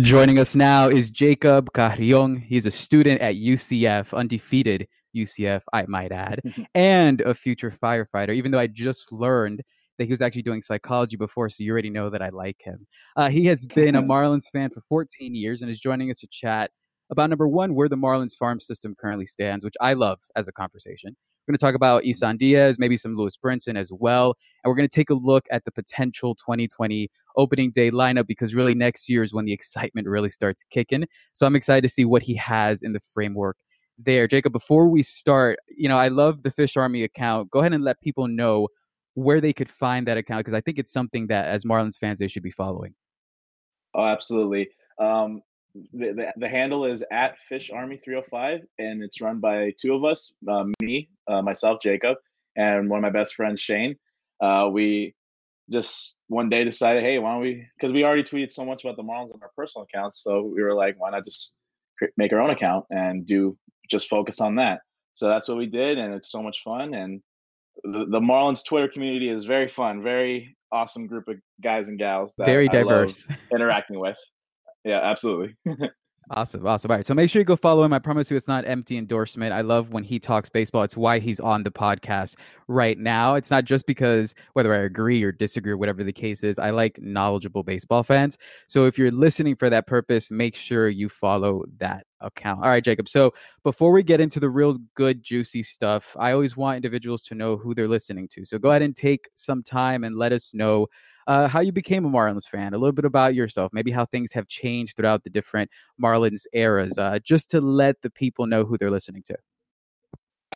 Joining us now is Jacob Carrion. He's a student at UCF, undefeated UCF, I might add, and a future firefighter, even though I just learned that he was actually doing psychology before, so you already know that I like him. Uh, he has been a Marlins fan for 14 years and is joining us to chat about number one, where the Marlins farm system currently stands, which I love as a conversation. We're going to talk about Isan Diaz, maybe some Lewis Brinson as well. And we're going to take a look at the potential 2020 opening day lineup because really next year is when the excitement really starts kicking. So I'm excited to see what he has in the framework there. Jacob, before we start, you know, I love the Fish Army account. Go ahead and let people know where they could find that account because I think it's something that as Marlins fans they should be following. Oh, absolutely. Um, the, the, the, handle is at Fish Army 305, and it's run by two of us, uh, me, uh, myself, Jacob, and one of my best friends, Shane. Uh, we just one day decided, hey, why don't we? Because we already tweeted so much about the Marlins on our personal accounts, so we were like, why not just make our own account and do just focus on that? So that's what we did, and it's so much fun. And the, the Marlins Twitter community is very fun, very awesome group of guys and gals that very diverse interacting with. Yeah, absolutely. Awesome, awesome. All right, so make sure you go follow him. I promise you, it's not empty endorsement. I love when he talks baseball. It's why he's on the podcast right now. It's not just because whether I agree or disagree, or whatever the case is. I like knowledgeable baseball fans. So if you're listening for that purpose, make sure you follow that account. All right, Jacob. So before we get into the real good, juicy stuff, I always want individuals to know who they're listening to. So go ahead and take some time and let us know uh, how you became a Marlins fan, a little bit about yourself, maybe how things have changed throughout the different Marlins eras, uh, just to let the people know who they're listening to.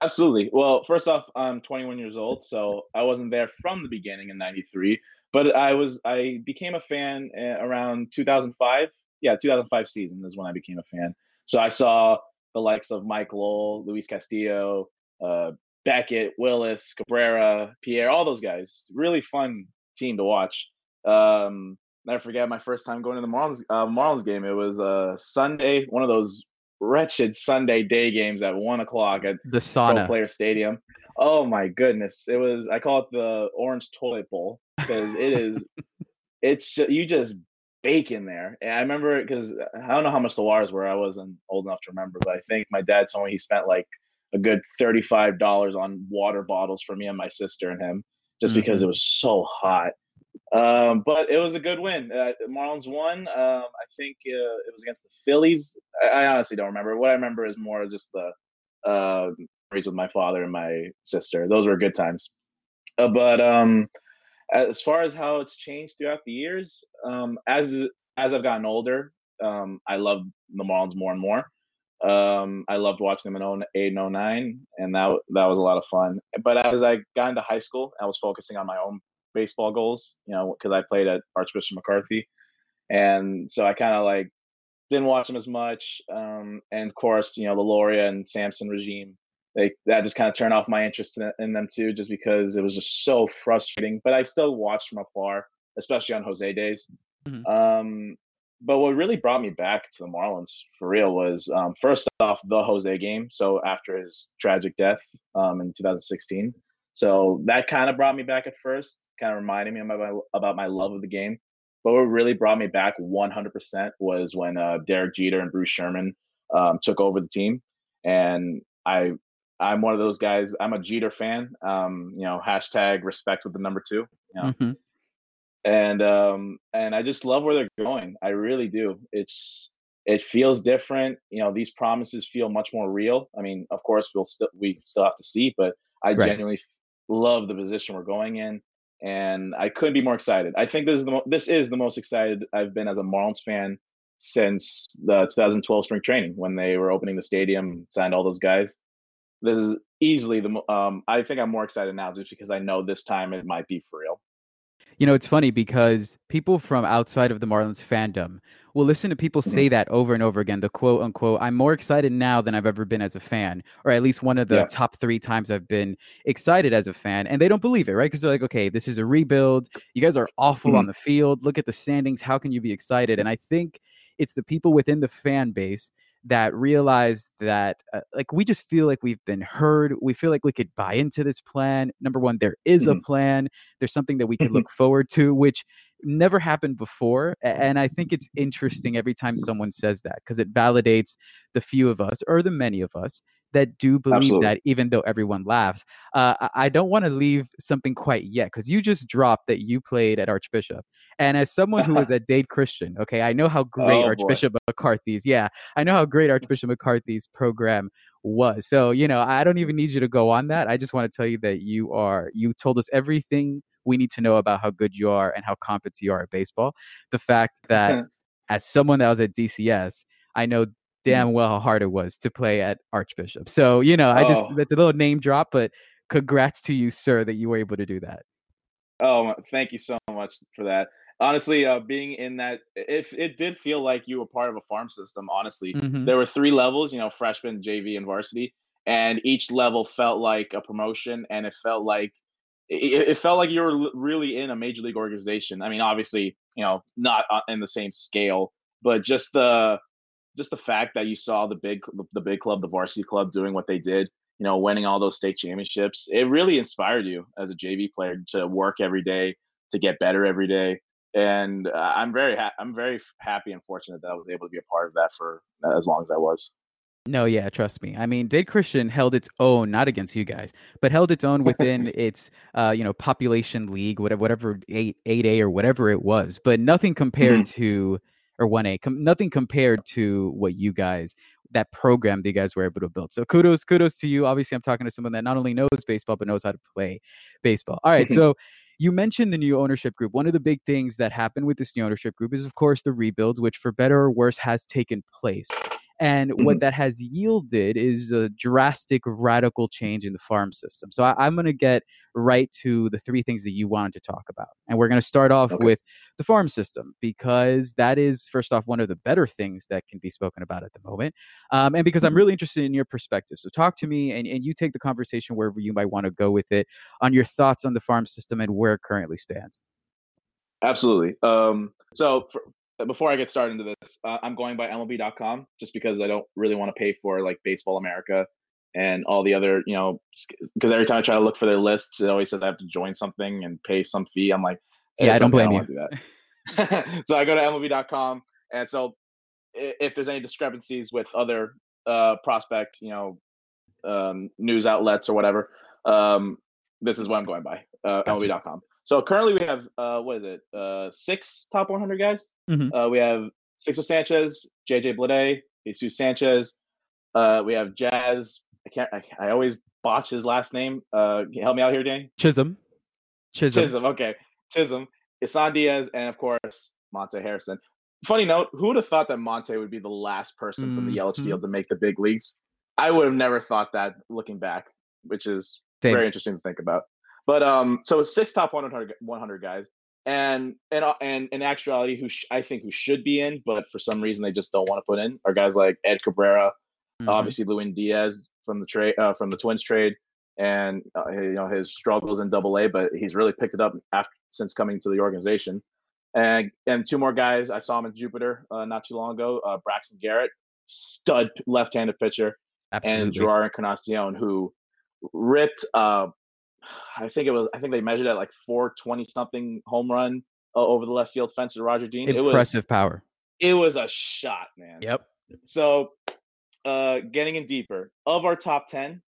Absolutely. Well, first off, I'm 21 years old, so I wasn't there from the beginning in '93, but I was. I became a fan eh, around 2005. Yeah, 2005 season is when I became a fan. So I saw the likes of Mike Lowell, Luis Castillo, uh, Beckett, Willis, Cabrera, Pierre, all those guys. Really fun team to watch. Um, never forget my first time going to the Marlins uh, Marlins game. It was a Sunday, one of those wretched Sunday day games at one o'clock at the sauna Player Stadium. Oh my goodness! It was I call it the orange toilet bowl because it is. it's you just bake in there. And I remember because I don't know how much the waters were. I wasn't old enough to remember, but I think my dad told me he spent like a good thirty-five dollars on water bottles for me and my sister and him just mm-hmm. because it was so hot. Um, but it was a good win. Uh, Marlins won. Um, I think uh, it was against the Phillies. I, I, honestly don't remember. What I remember is more just the uh, memories with my father and my sister. Those were good times. Uh, but um, as far as how it's changed throughout the years, um, as as I've gotten older, um, I love the Marlins more and more. Um, I loved watching them in 08 and 09, and that that was a lot of fun. But as I got into high school, I was focusing on my own baseball goals, you know, because I played at Archbishop McCarthy, and so I kind of like didn't watch them as much. Um, and of course, you know, the Loria and Samson regime, they that just kind of turned off my interest in, in them too, just because it was just so frustrating. But I still watched from afar, especially on Jose days. Mm-hmm. Um, but what really brought me back to the Marlins for real was um, first off the Jose game. So after his tragic death um, in 2016, so that kind of brought me back at first, kind of reminded me about my, about my love of the game. But what really brought me back 100% was when uh, Derek Jeter and Bruce Sherman um, took over the team, and I I'm one of those guys. I'm a Jeter fan. Um, you know, hashtag respect with the number two. You know? mm-hmm and um and I just love where they're going. I really do. It's it feels different. You know, these promises feel much more real. I mean, of course, we'll still we still have to see, but I right. genuinely love the position we're going in. and I couldn't be more excited. I think this is the mo- this is the most excited I've been as a Marlins fan since the 2012 spring training when they were opening the stadium, signed all those guys. This is easily the um. I think I'm more excited now just because I know this time it might be for real. You know, it's funny because people from outside of the Marlins fandom will listen to people say mm-hmm. that over and over again. The quote unquote, I'm more excited now than I've ever been as a fan, or at least one of the yeah. top three times I've been excited as a fan. And they don't believe it, right? Because they're like, okay, this is a rebuild. You guys are awful mm-hmm. on the field. Look at the standings. How can you be excited? And I think it's the people within the fan base that realize that uh, like we just feel like we've been heard we feel like we could buy into this plan. Number one there is mm-hmm. a plan there's something that we can look forward to which never happened before and i think it's interesting every time someone says that because it validates the few of us or the many of us that do believe Absolutely. that even though everyone laughs uh, i don't want to leave something quite yet because you just dropped that you played at archbishop. And as someone who was at dade christian okay i know how great oh, archbishop boy. mccarthy's yeah i know how great archbishop mccarthy's program was. So you know i don't even need you to go on that. I just want to tell you that you are you told us everything we need to know about how good you are and how competent you are at baseball. The fact that as someone that was at dcs i know damn well how hard it was to play at Archbishop. So, you know, I just, oh. that's a little name drop, but congrats to you, sir, that you were able to do that. Oh, thank you so much for that. Honestly, uh, being in that, if it did feel like you were part of a farm system, honestly, mm-hmm. there were three levels, you know, freshman, JV, and varsity. And each level felt like a promotion and it felt like, it, it felt like you were really in a major league organization. I mean, obviously, you know, not uh, in the same scale, but just the just the fact that you saw the big the big club, the varsity club, doing what they did, you know, winning all those state championships, it really inspired you as a JV player to work every day, to get better every day. And uh, I'm very ha- I'm very happy and fortunate that I was able to be a part of that for as long as I was. No, yeah, trust me. I mean, Dade Christian held its own, not against you guys, but held its own within its, uh, you know, population league, whatever, whatever eight, eight A or whatever it was, but nothing compared mm-hmm. to or 1A. Com- nothing compared to what you guys that program that you guys were able to build. So kudos, kudos to you. Obviously, I'm talking to someone that not only knows baseball but knows how to play baseball. All right, so you mentioned the new ownership group. One of the big things that happened with this new ownership group is, of course, the rebuild, which for better or worse has taken place. And mm-hmm. what that has yielded is a drastic, radical change in the farm system. So I, am going to get right to the three things that you wanted to talk about. And we're going to start off okay. with the farm system because that is, first off, one of the better things that can be spoken about at the moment. Um, and because I'm mm-hmm. really interested in your perspective. So talk to me and, and you take the conversation wherever you might want to go with it on your thoughts on the farm system and where it currently stands. Absolutely. Um, so for, before I get started into this, uh, I'm going by MLB.com just because I don't really want to pay for like Baseball America and all the other, you know, because every time I try to look for their lists, it always says I have to join something and pay some fee. I'm like, hey, yeah, I don't blame I don't you. Do so I go to MLB.com, and so if there's any discrepancies with other uh, prospect, you know, um, news outlets or whatever, um, this is what I'm going by uh, gotcha. MLB.com. So currently we have uh, what is it? Uh, six top 100 guys. Mm-hmm. Uh, we have Sixto Sanchez, JJ Bleday, Jesus Sanchez. Uh, we have Jazz. I can't. I, I always botch his last name. Uh, help me out here, Danny. Chisholm. Chisholm. Chisholm. Okay. Chisholm. Isan Diaz, and of course Monte Harrison. Funny note: Who would have thought that Monte would be the last person mm-hmm. from the Yelich deal to make the big leagues? I would have never thought that looking back, which is Same. very interesting to think about. But um, so six top 100, 100 guys, and and uh, and in actuality, who sh- I think who should be in, but for some reason they just don't want to put in, are guys like Ed Cabrera, mm-hmm. obviously Lewin Diaz from the trade uh, from the Twins trade, and uh, you know his struggles in Double A, but he's really picked it up after since coming to the organization. And and two more guys, I saw him in Jupiter uh, not too long ago. Uh, Braxton Garrett, stud left-handed pitcher, Absolutely. and Jerar Encarnacion, who ripped uh, I think it was. I think they measured at like 420 something home run uh, over the left field fence to Roger Dean. Impressive it was, impressive power. It was a shot, man. Yep. So, uh, getting in deeper, of our top 10,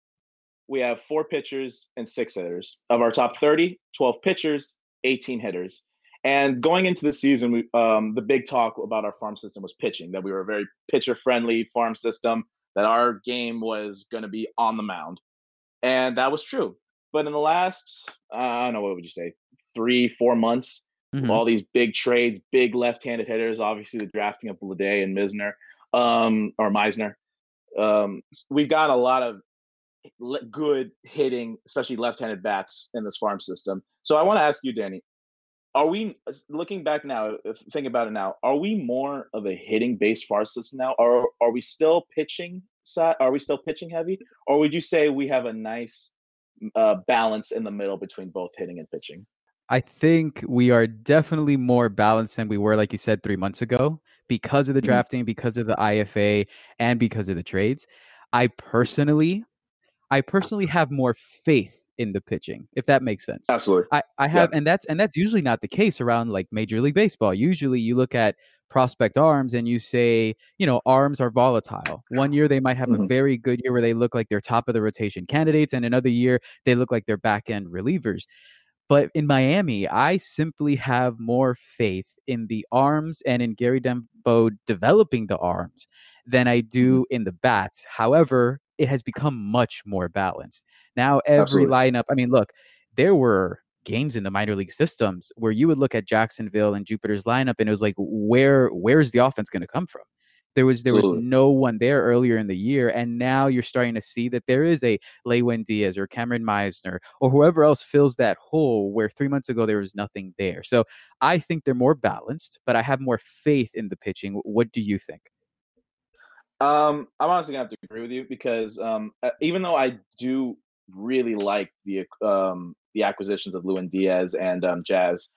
we have four pitchers and six hitters. Of our top 30, 12 pitchers, 18 hitters. And going into the season, we, um, the big talk about our farm system was pitching, that we were a very pitcher friendly farm system, that our game was going to be on the mound. And that was true. But in the last, uh, I don't know, what would you say, three, four months. Mm-hmm. All these big trades, big left-handed hitters. Obviously, the drafting of Bleday and Misner, um, or Meisner. Um, we've got a lot of good hitting, especially left-handed bats in this farm system. So I want to ask you, Danny, are we looking back now? Think about it now. Are we more of a hitting-based farm system now, or are we still pitching? Are we still pitching heavy, or would you say we have a nice uh, balance in the middle between both hitting and pitching? I think we are definitely more balanced than we were, like you said, three months ago because of the mm-hmm. drafting, because of the IFA, and because of the trades. I personally I personally have more faith in the pitching, if that makes sense. Absolutely. I, I have yeah. and that's and that's usually not the case around like Major League Baseball. Usually you look at prospect arms and you say, you know, arms are volatile. One year they might have mm-hmm. a very good year where they look like they're top of the rotation candidates, and another year they look like they're back end relievers. But in Miami, I simply have more faith in the arms and in Gary Denbo developing the arms than I mm-hmm. do in the bats. However, it has become much more balanced. Now every Absolutely. lineup, I mean, look, there were games in the minor league systems where you would look at Jacksonville and Jupiter's lineup and it was like where where's the offense going to come from? There was there Absolutely. was no one there earlier in the year, and now you're starting to see that there is a Lewin Diaz or Cameron Meisner or whoever else fills that hole where three months ago there was nothing there. So I think they're more balanced, but I have more faith in the pitching. What do you think? Um, I'm honestly gonna have to agree with you because um, uh, even though I do really like the um, the acquisitions of Lewin Diaz and um, Jazz,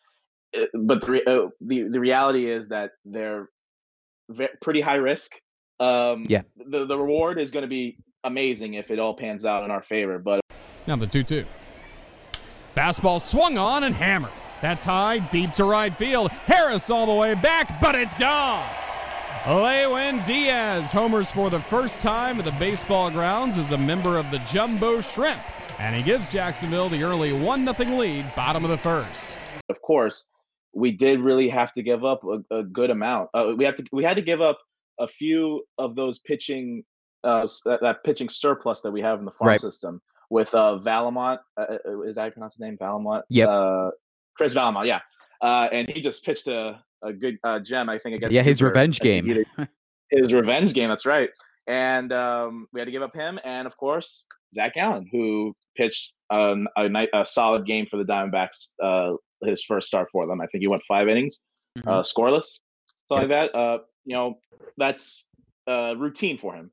uh, but the, uh, the the reality is that they're pretty high risk. Um, yeah, the the reward is going to be amazing if it all pans out in our favor. But now the two two. Fastball swung on and hammered. That's high, deep to right field. Harris all the way back, but it's gone. Lewin Diaz homers for the first time at the baseball grounds as a member of the Jumbo Shrimp, and he gives Jacksonville the early 1 0 lead, bottom of the first. Of course, we did really have to give up a, a good amount. Uh, we had to we had to give up a few of those pitching uh, that, that, pitching surplus that we have in the farm right. system with uh, Vallimont. Uh, uh, is that how you pronounce his name? Vallimont. Yeah. Uh, Chris Vallimont. Yeah. Uh, and he just pitched a a good uh, gem, I think, against yeah his revenge game. his revenge game. That's right. And um, we had to give up him, and of course Zac Gallen, who pitched um, a, night, a solid game for the Diamondbacks. Uh, his first start for them. I think he went five innings, mm-hmm. uh, scoreless, something yep. like that. Uh, you know, that's uh, routine for him.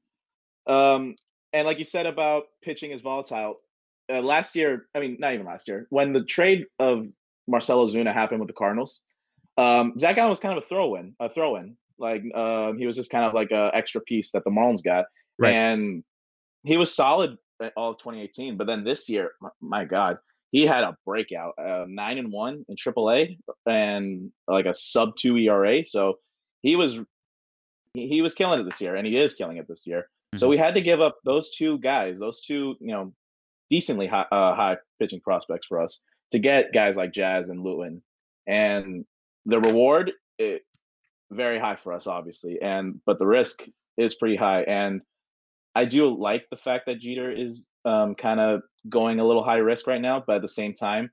Um, and like you said about pitching is volatile. Uh, last year, I mean, not even last year, when the trade of Marcell Ozuna happened with the Cardinals, um, Zac Gallen was kind of a throw-in, a throw-in. Like um, he was just kind of like an extra piece that the Marlins got, right. and he was solid all of 2018. But then this year, my, my God, he had a breakout, uh, nine and one in AAA, and like a sub two ERA. So he was he, he was killing it this year, and he is killing it this year. Mm-hmm. So we had to give up those two guys, those two you know decently high, uh, high pitching prospects for us to get guys like Jazz and Lewin. And the reward it, very high for us, obviously, and but the risk is pretty high. And I do like the fact that Jeter is um, kind of going a little high risk right now, but at the same time,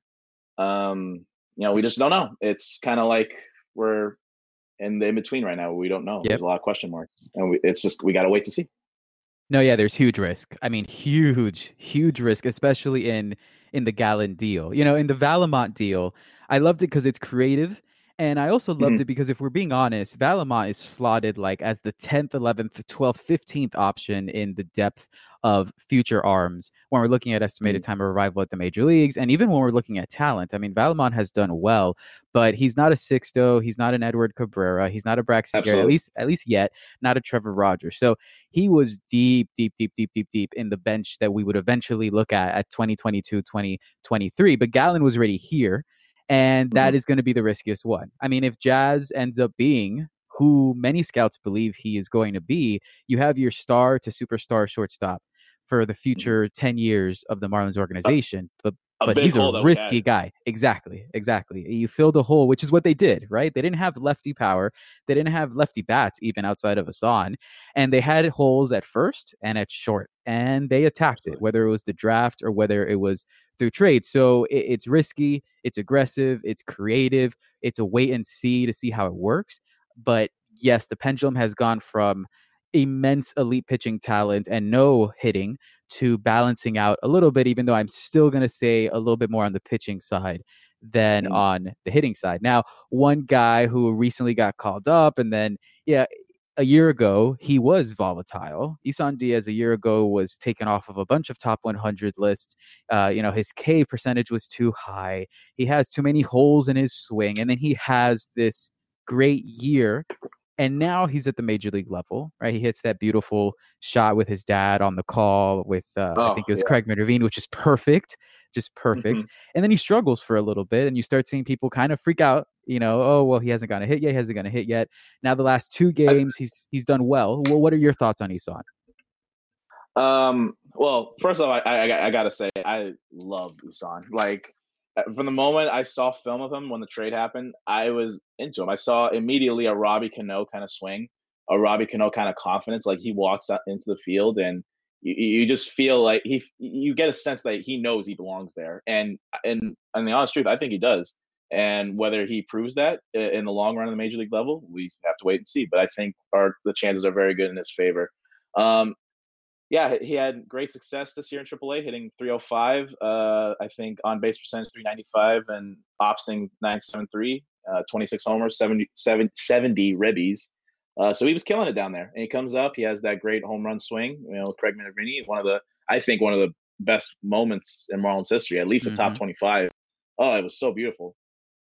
um, you know, we just don't know. It's kind of like we're in the in between right now. We don't know. Yep. There's a lot of question marks, and we, it's just we got to wait to see. No, yeah, there's huge risk. I mean, huge, huge risk, especially in in the Gallen deal. You know, in the Vallimont deal, I loved it because it's creative and I also loved mm-hmm. it because if we're being honest, Vallimont is slotted like as the 10th, 11th, 12th, 15th option in the depth of future arms when we're looking at estimated mm-hmm. time of arrival at the major leagues. And even when we're looking at talent, I mean, Vallimont has done well, but he's not a Sixto. He's not an Edward Cabrera. He's not a Braxton Garrett, at least, at least yet, not a Trevor Rogers. So he was deep, deep, deep, deep, deep, deep in the bench that we would eventually look at at 2022, 2023. But Gallen was already here and that mm-hmm. is going to be the riskiest one. I mean, if Jazz ends up being who many scouts believe he is going to be, you have your star to superstar shortstop for the mm-hmm. future 10 years of the Marlins organization. But but he's a risky guy. Exactly. Exactly. You filled a hole, which is what they did, right? They didn't have lefty power. They didn't have lefty bats even outside of Isan. And they had holes at first and at short. and they attacked it, whether it was the draft or whether it was through trade. So it, it's risky, it's aggressive, it's creative, it's a wait and see to see how it works. But yes, the pendulum has gone from immense elite pitching talent and no hitting to balancing out a little bit, even though I'm still going to say a little bit more on the pitching side than mm. on the hitting side. Now, one guy who recently got called up and then, yeah, a year ago, he was volatile. Isan Diaz a year ago was taken off of a bunch of top 100 lists. Uh, you know, his K percentage was too high. He has too many holes in his swing. And then he has this great year and now he's at the major league level, right? He hits that beautiful shot with his dad on the call with uh, oh, I think it was yeah. Craig Minervini, which is perfect, just perfect. Mm-hmm. And then he struggles for a little bit, and you start seeing people kind of freak out. You know, oh well, he hasn't gotten a hit yet. He hasn't gotten a hit yet. Now the last two games, he's he's done well. Well, what are your thoughts on Isan? Um. Well, first off, I I, I gotta say I love Isan. Like from the moment I saw film of him when the trade happened, I was into him. I saw immediately a Robbie Cano kind of swing, a Robbie Cano kind of confidence. Like he walks out into the field and you, you just feel like he, you get a sense that he knows he belongs there. And and and the honest truth, I think he does. And whether he proves that in the long run of the major league level, we have to wait and see. But I think our the chances are very good in his favor. Um, yeah, he had great success this year in AAA, hitting 305. Uh, I think on base percentage 395 and opsing 973, uh, 26 homers, 70, 70, 70 ribbies. Uh, so he was killing it down there. And he comes up, he has that great home run swing. You know, Craig Minervini, one of the, I think, one of the best moments in Marlins history, at least mm-hmm. the top 25. Oh, it was so beautiful.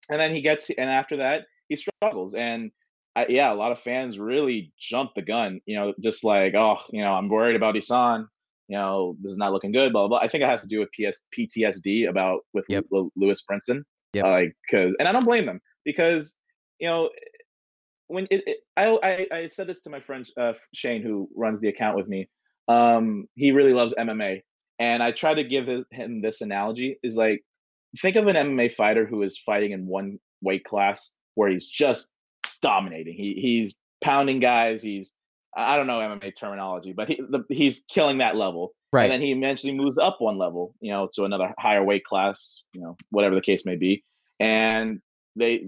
And then he gets, and after that, he struggles. And I, yeah, a lot of fans really jumped the gun. You know, just like, oh, you know, I'm worried about Isan. You know, this is not looking good. Blah blah. blah. I think it has to do with PS, PTSD about with yep. L- Lewis Brinson. Yeah. Like, cause, and I don't blame them because you know when it, it, I, I I said this to my friend uh, Shane who runs the account with me. Um, he really loves MMA, and I try to give him this analogy: is like think of an MMA fighter who is fighting in one weight class where he's just dominating. He he's pounding guys. He's I don't know MMA terminology, but he the, he's killing that level. Right. And then he eventually moves up one level, you know, to another higher weight class, you know, whatever the case may be. And they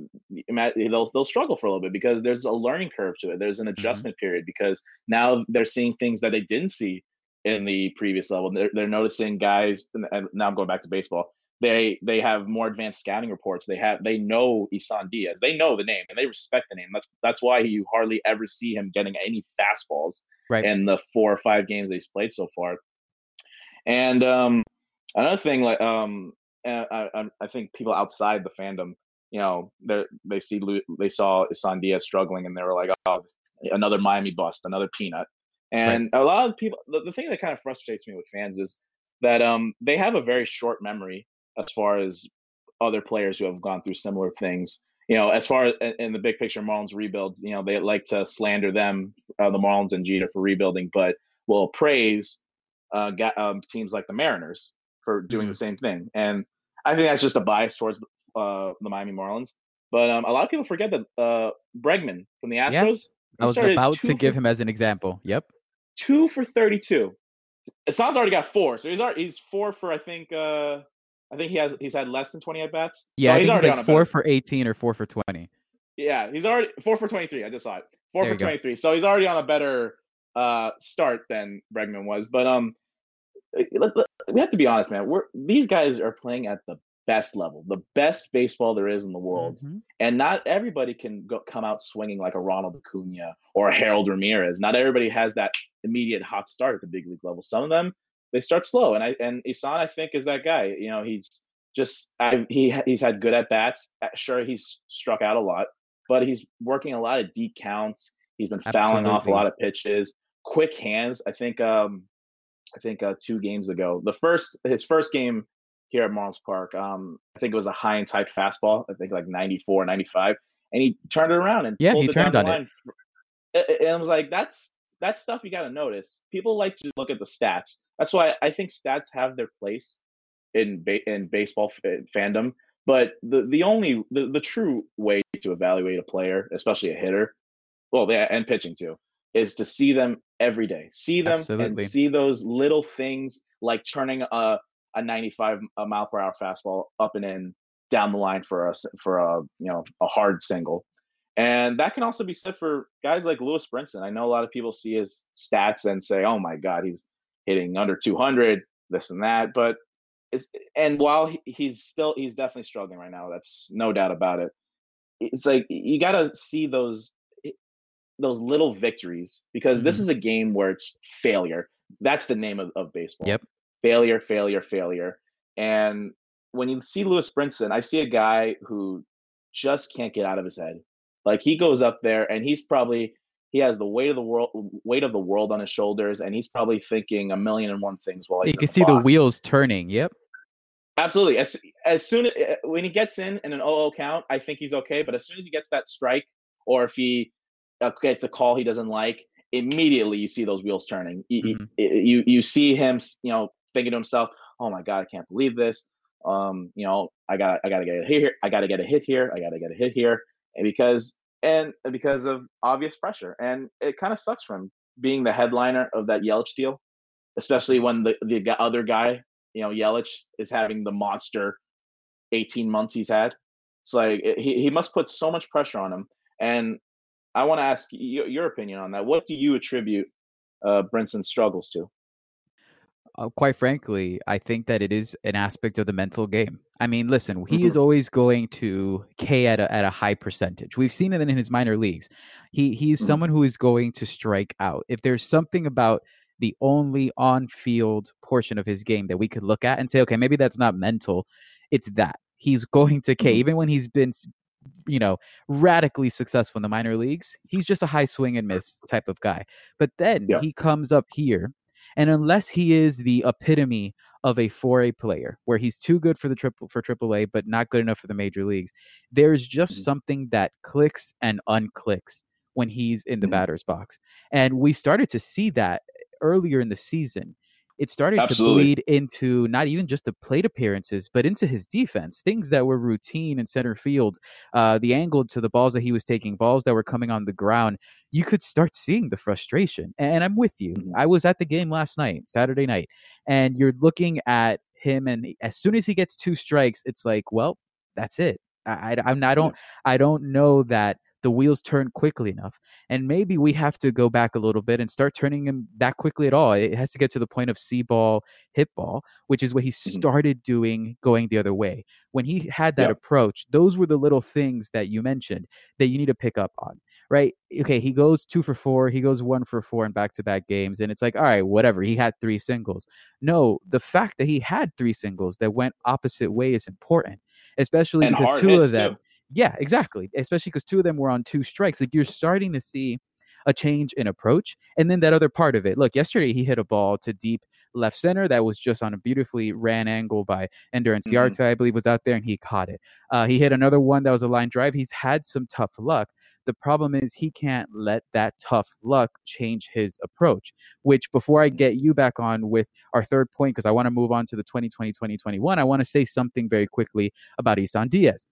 they'll they'll struggle for a little bit because there's a learning curve to it. There's an mm-hmm. adjustment mm-hmm. period because now they're seeing things that they didn't see in the previous level. They're, they're noticing guys, and now I'm going back to baseball they they have more advanced scouting reports. They have they know Isan Diaz. They know the name and they respect the name. That's that's why you hardly ever see him getting any fastballs right. in the four or five games that he's played so far. And um, another thing, like um, I, I, I think people outside the fandom, you know, they they see they saw Isan Diaz struggling and they were like, oh, another Miami bust, another peanut. And right. a lot of people, the, the thing that kind of frustrates me with fans is that um, they have a very short memory as far as other players who have gone through similar things. You know, as far as in the big picture, Marlins rebuilds, you know, they like to slander them, uh, the Marlins and Jeter for rebuilding, but will praise uh, um, teams like the Mariners for doing mm-hmm. the same thing. And I think that's just a bias towards uh, the Miami Marlins. But um, a lot of people forget that uh, Bregman from the Astros. Yeah. I was about to give for, him as an example. Yep. Two for 32. Isan's already got four. So he's already, he's four for, I think, uh, I think he has he's had less than 20 at bats. Yeah, so he's, he's like four for 18 or four for 20. Yeah, he's already four for 23. I just saw it. Four there for 23. Go. So he's already on a better uh start than Bregman was. But um, eh, let, let, we have to be honest, man. We're these guys are playing at the best level, the best baseball there is in the world, mm-hmm. and not everybody can go, come out swinging like a Ronald Acuna or a Harold Ramirez. Not everybody has that immediate hot start at the big league level. Some of them they start slow. And I and Isan, I think, is that guy. You know, he's just I, he he's had good at bats. Uh, sure, he's struck out a lot, but he's working a lot of deep counts. He's been Absolutely. fouling off a lot of pitches, quick hands. I think um I think uh, two games ago, the first his first game here at Marlins Park, um I think it was a high and tight fastball. I think like 94, 95, and he turned it around and yeah, he turned on it. And I was like, that's that's stuff you got to notice. People like to look at the stats. That's why I think stats have their place in ba- in baseball f- fandom. But the the only the, the true way to evaluate a player, especially a hitter, well, yeah, and pitching too, is to see them every day. See them Absolutely. and see those little things like turning a a 95 mile per hour fastball up and in down the line for us for a you know a hard single. And that can also be said for guys like Lewis Brinson. I know a lot of people see his stats and say, "Oh my God, he's hitting under 200, this and that." But it's, and while he's still he's definitely struggling right now, that's no doubt about it. It's like you got to see those those little victories because mm-hmm. this is a game where it's failure. That's the name of, of baseball. Yep. Failure, failure, failure. And when you see Lewis Brinson, I see a guy who just can't get out of his head. Like he goes up there and he's probably he has the weight of the world weight of the world on his shoulders and he's probably thinking a million and one things while he's you can see box. the wheels turning yep absolutely as, as soon as eh, when he gets in in an 0 count i think he's okay but as soon as he gets that strike or if he uh, gets a call he doesn't like immediately you see those wheels turning mm-hmm. you, you you see him you know thinking to himself oh my god i can't believe this um you know i got i got to get a hit here i got to get a hit here i got to get a hit here and because and because of obvious pressure. And it kind of sucks for him being the headliner of that Yelich deal, especially when the the other guy, you know, Yelich is having the monster 18 months he's had. It's like he he must put so much pressure on him. And I want to ask your opinion on that. What do you attribute uh, Brinson's struggles to? Uh, quite frankly, I think that it is an aspect of the mental game. I mean, listen, he Mm-hmm. is always going to K at a, at a high percentage. We've seen it in his minor leagues. He he's Mhm. someone who is going to strike out. If there's something about the only on-field portion of his game that we could look at and say, okay, maybe that's not mental, it's that he's going to K. Mhm. Even when he's been, you know, radically successful in the minor leagues, he's just a high swing and miss type of guy. But then Yeah. he comes up here, and unless he is the epitome of a 4A player, where he's too good for the triple for AAA but not good enough for the major leagues, there's just Mhm. something that clicks and unclicks when he's in the Mhm. batter's box. And we started to see that earlier in the season. It started Absolutely. to bleed into not even just the plate appearances, but into his defense. Things that were routine in center field, uh, the angle to the balls that he was taking, balls that were coming on the ground. You could start seeing the frustration. And I'm with you. Mhm. I was at the game last night, Saturday night, and you're looking at him, and as soon as he gets two strikes, it's like, well, that's it. I, I, I'm, I don't, I don't know that the wheels turn quickly enough. And maybe we have to go back a little bit and start turning him that quickly at all. It has to get to the point of see ball, hit ball, which is what he Mhm. started doing going the other way. When he had that Yeah. approach, those were the little things that you mentioned that you need to pick up on, right? Okay, he goes two for four, he goes one for four in back to back games. And it's like, all right, whatever. He had three singles. No, the fact that he had three singles that went opposite way is important, especially And because two of them. too. Yeah, exactly. Especially because two of them were on two strikes. Like you're starting to see a change in approach. And then that other part of it. Look, yesterday he hit a ball to deep left center that was just on a beautifully ran angle by Ender Inciarte, I believe, was out there and he caught it. Uh, he hit another one that was a line drive. He's had some tough luck. The problem is he can't let that tough luck change his approach. Which, before I get you back on with our third point, because I want to move on to the 2020 2021, I want to say something very quickly about Isan Diaz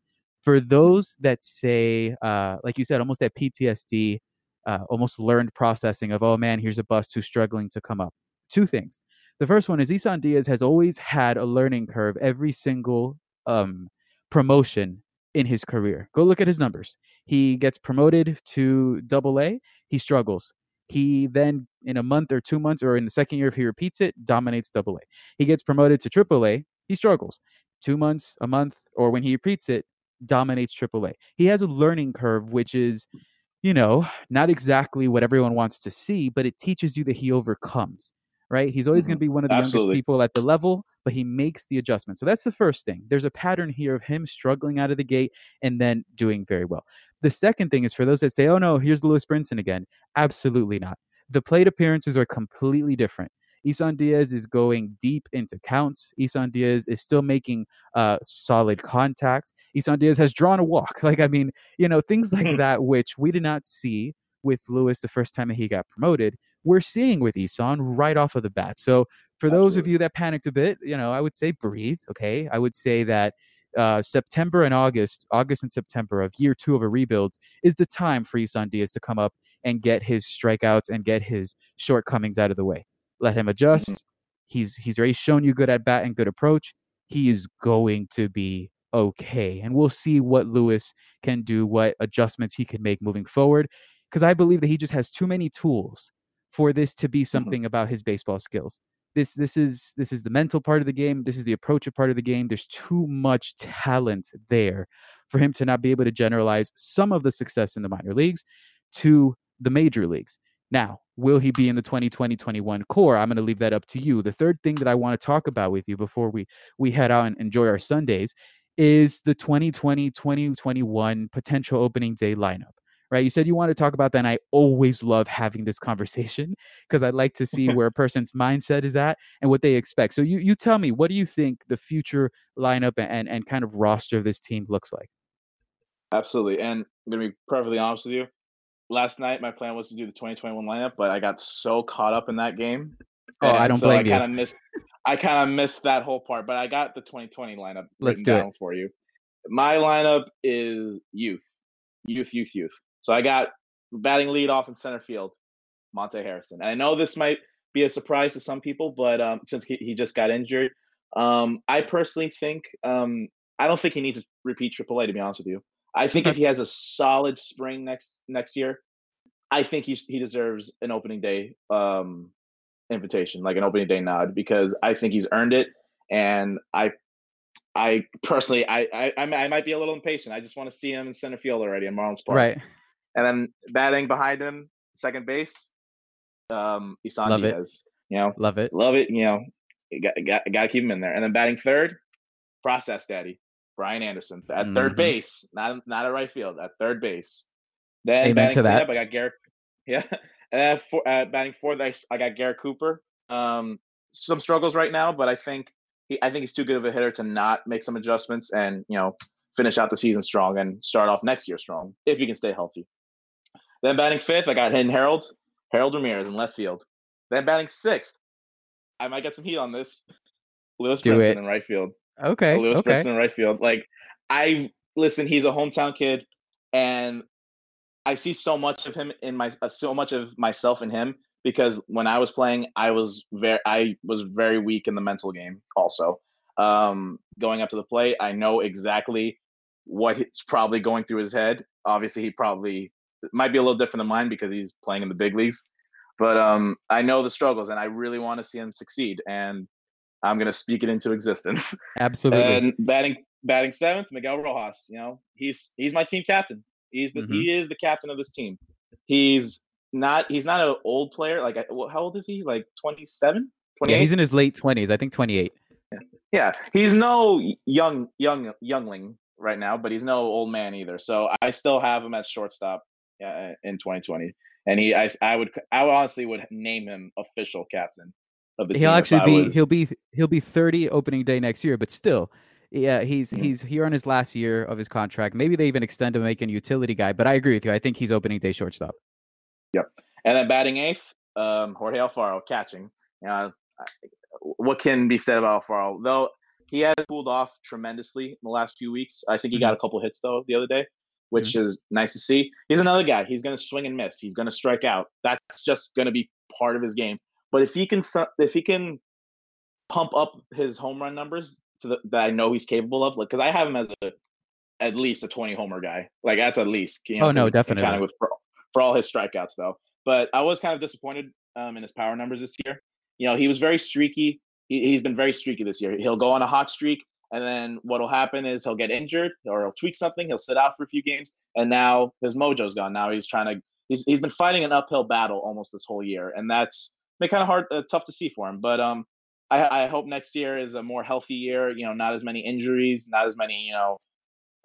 for those that say, uh, like you said, almost that PTSD, uh, almost learned processing of, oh man, here's a bust who's struggling to come up. Two things. The first one is Isan Diaz has always had a learning curve every single um, promotion in his career. Go look at his numbers. He gets promoted to double A, he struggles. He then, in a month or two months, or in the second year, if he repeats it, dominates double A. He gets promoted to triple A, he struggles. Two months, a month, or when he repeats it, dominates AAA. He has a learning curve, which is, you know, not exactly what everyone wants to see, but it teaches you that he overcomes, right? He's always going to mm-hmm. be one of the Absolutely. youngest people at the level, but he makes the adjustment. So that's the first thing. There's a pattern here of him struggling out of the gate and then doing very well. The second thing is for those that say, oh no, here's Lewis Brinson again. Absolutely not. The plate appearances are completely different. Isan Diaz is going deep into counts. Isan Diaz is still making uh, solid contact. Isan Diaz has drawn a walk. Like, I mean, you know, things like that, which we did not see with Lewis the first time that he got promoted. We're seeing with Isan right off of the bat. So, for those of you that panicked a bit, you know, I would say breathe. Okay. I would say that uh, September and August, August and September of year two of a rebuild is the time for Isan Diaz to come up and get his strikeouts and get his shortcomings out of the way. Let him Mm-hmm. adjust. He's he's already shown you good at bat and good approach. He is going to be okay. And we'll see what Lewis can do, what adjustments he can make moving forward. Because I believe that he just has too many tools for this to be something about his baseball skills. This this is this is the mental part of the game. This is the approach of part of the game. There's too much talent there for him to not be able to generalize some of the success in the minor leagues to the major leagues. Now, will he be in the 2020-21 core? I'm going to leave that up to you. The third thing that I want to talk about with you before we we head out and enjoy our Sundays is the 2020-2021 potential opening day lineup. Right? You said you want to talk about that and I always love having this conversation because I like to see where a person's mindset is at and what they expect. So you you tell me, what do you think the future lineup and and kind of roster of this team looks like? Absolutely. And I'm gonna be perfectly honest with you. Last night my plan was to do the 2021 lineup, but I got so caught up in that game. Oh, I don't so blame I you. kind of missed I kind of missed that whole part, but I got the 2020 lineup Let's do it. for you. My lineup is youth. Youth, youth, youth. So I got batting lead off in center field, Monte Harrison. And I know this might be a surprise to some people, but um, since he, he just got injured, um, I personally think um, I don't think he needs to repeat AAA. To be honest with you, I think if he has a solid spring next next year, I think he he deserves an opening day um, invitation, like an opening day nod, because I think he's earned it. And I, I personally, I I, I might be a little impatient. I just want to see him in center field already in Marlins Park. Right. And then batting behind him, second base, um, Isan Love it. Diaz. You know, Love it. love it. You know, got, got, got to keep him in there. And then batting third, process daddy, Brian Anderson at Mhm. third base, not not at right field, at third base. Then Amen batting to that. cleanup, I got Garrett. Yeah, and then uh, batting fourth, I, I got Garrett Cooper. Um, some struggles right now, but I think he, I think he's too good of a hitter to not make some adjustments and you know finish out the season strong and start off next year strong if he can stay healthy. Then batting fifth, I got Hayden Harold, Harold Ramirez in left field. Then batting sixth, I might get some heat on this. Lewis Do Brinson it. in right field. Okay. Lewis Okay. Brinson in right field. Like I listen, he's a hometown kid, and I see so much of him in my uh, so much of myself in him because when I was playing, I was very I was very weak in the mental game. Also, um, going up to the plate, I know exactly what he's probably going through his head. Obviously, he probably might be a little different than mine because he's playing in the big leagues. But um, I know the struggles, and I really want to see him succeed. And I'm gonna speak it into existence. Absolutely. And batting batting seventh, Miguel Rojas. You know, he's he's my team captain. He's the Mhm. he is the captain of this team. He's not he's not an old player. Like how old is he? Like 27, yeah, he's in his late 20s. I think 28. Yeah, he's no young young youngling right now, but he's no old man either. So I still have him at shortstop uh, in 2020, and he I, I would I honestly would name him official captain of the. He'll actually be was- he'll be he'll be 30 opening day next year, but still, yeah, he's he's here on his last year of his contract. Maybe they even extend to him making utility guy, but I agree with you. I think he's opening day shortstop. Yep. And then batting eighth, um, Jorge Alfaro catching. Uh, what can be said about Alfaro? Though he has cooled off tremendously in the last few weeks. I think he got a couple hits though the other day, which is nice to see. He's another guy. He's going to swing and miss. He's going to strike out. That's just going to be part of his game. But if he can, if he can pump up his home run numbers to the, that I know he's capable of, like because I have him as a at least a 20 homer guy. Like that's at least. You Oh, no, definitely. Kind of with for, for all his strikeouts though. But I was kind of disappointed um, in his power numbers this year. You know, he was very streaky. He, he's been very streaky this year. He'll go on a hot streak, and then what'll happen is he'll get injured or he'll tweak something. He'll sit out for a few games, and now his mojo's gone. Now he's trying to. He's he's been fighting an uphill battle almost this whole year, and that's been kind of hard, uh, tough to see for him. But um, I, I hope next year is a more healthy year. You know, not as many injuries, not as many you know,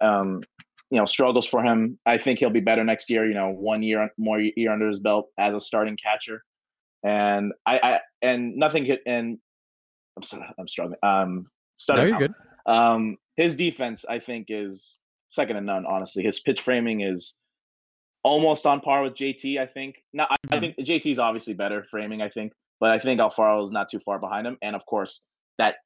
um, you know, struggles for him. I think he'll be better next year. You know, one year more year under his belt as a starting catcher, and I, I and nothing hit. And I'm sorry, I'm struggling. Um, No, you're out. good. Um, his defense, I think, is second to none. Honestly, his pitch framing is almost on par with JT. I think. Now, I, I think JT is obviously better framing. I think, but I think Alfaro is not too far behind him, and of course, that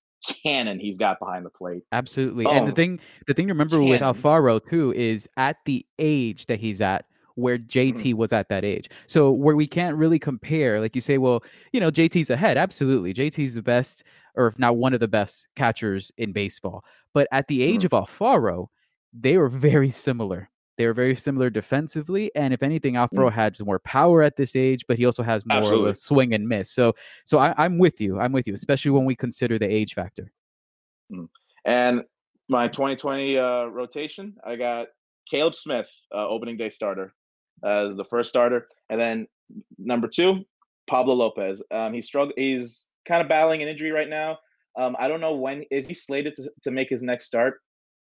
cannon he's got behind the plate. Absolutely. And the Oh, thing the thing to remember with. Alfaro too is at the age that he's at where JT mm-hmm. was at that age. So where we can't really compare, like you say, well, you know, JT's ahead. Absolutely. JT's the best, or if not one of the best catchers in baseball. But at the age mm-hmm. of Alfaro, they were very similar. They were very similar defensively, and if anything, Alfaro mm. had more power at this age, but he also has more Absolutely. of a swing and miss. So, so I, am with you. I'm with you, especially when we consider the age factor. Mm. And my 2020 uh, rotation, I got Caleb Smith, uh, opening day starter, as the first starter, and then number two, Pablo Lopez. Um, he's strugg- He's kind of battling an injury right now. Um, I don't know when is he slated to, to make his next start,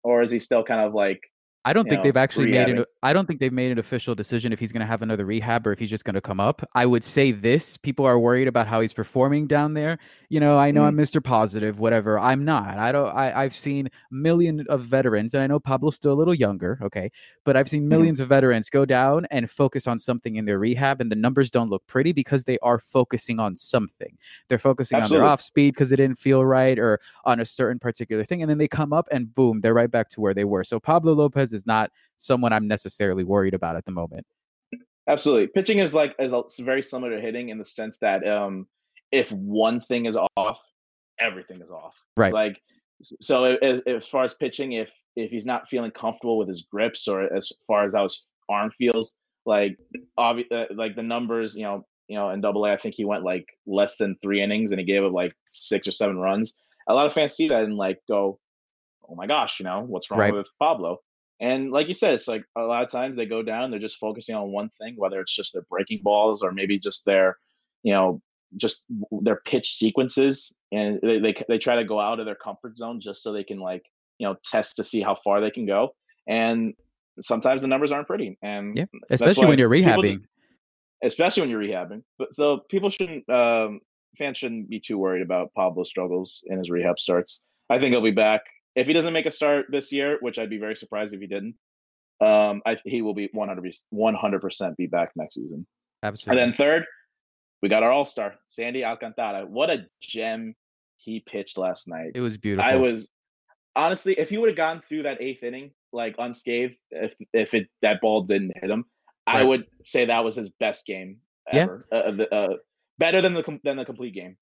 or is he still kind of like I don't think know, they've actually rehabbing. made an. I don't think they've made an official decision if he's going to have another rehab or if he's just going to come up. I would say this: people are worried about how he's performing down there. You know, I know mm. I'm Mr. Positive, whatever. I'm not. I don't. I, I've seen million of veterans, and I know Pablo's still a little younger. Okay, but I've seen 1000000s mm. of veterans go down and focus on something in their rehab, and the numbers don't look pretty because they are focusing on something. They're focusing Absolutely. on their off speed because it didn't feel right, or on a certain particular thing, and then they come up and boom, they're right back to where they were. So Pablo Lopez is not someone I'm necessarily worried about at the moment. Absolutely, pitching is like is very similar to hitting in the sense that um, if one thing is off, everything is off. Right. Like so, as, as far as pitching, if if he's not feeling comfortable with his grips or as far as how his arm feels, like obvi- uh, like the numbers, you know, you know, in Double A, I think he went like less than three innings and he gave it like six or seven runs. A lot of fans see that and like go, "Oh my gosh, you know, what's wrong right. with Pablo?" And like you said, it's like a lot of times they go down, they're just focusing on one thing, whether it's just their breaking balls or maybe just their, you know, just their pitch sequences, and they, they they try to go out of their comfort zone just so they can like you know test to see how far they can go. And sometimes the numbers aren't pretty, and yeah, especially when you're rehabbing. Especially when you're rehabbing. But so people shouldn't um, fans shouldn't be too worried about Pablo's struggles in his rehab starts. I think he'll be back if he doesn't make a start this year, which I'd be very surprised if he didn't, um, I, he will be 100 percent be back next season. Absolutely. And then third, we got our All Star Sandy Alcantara. What a gem he pitched last night. It was beautiful. I was honestly, if he would have gone through that eighth inning like unscathed, if if it that ball didn't hit him, right. I would say that was his best game ever. Yeah. Uh, uh, uh better than the than the complete game.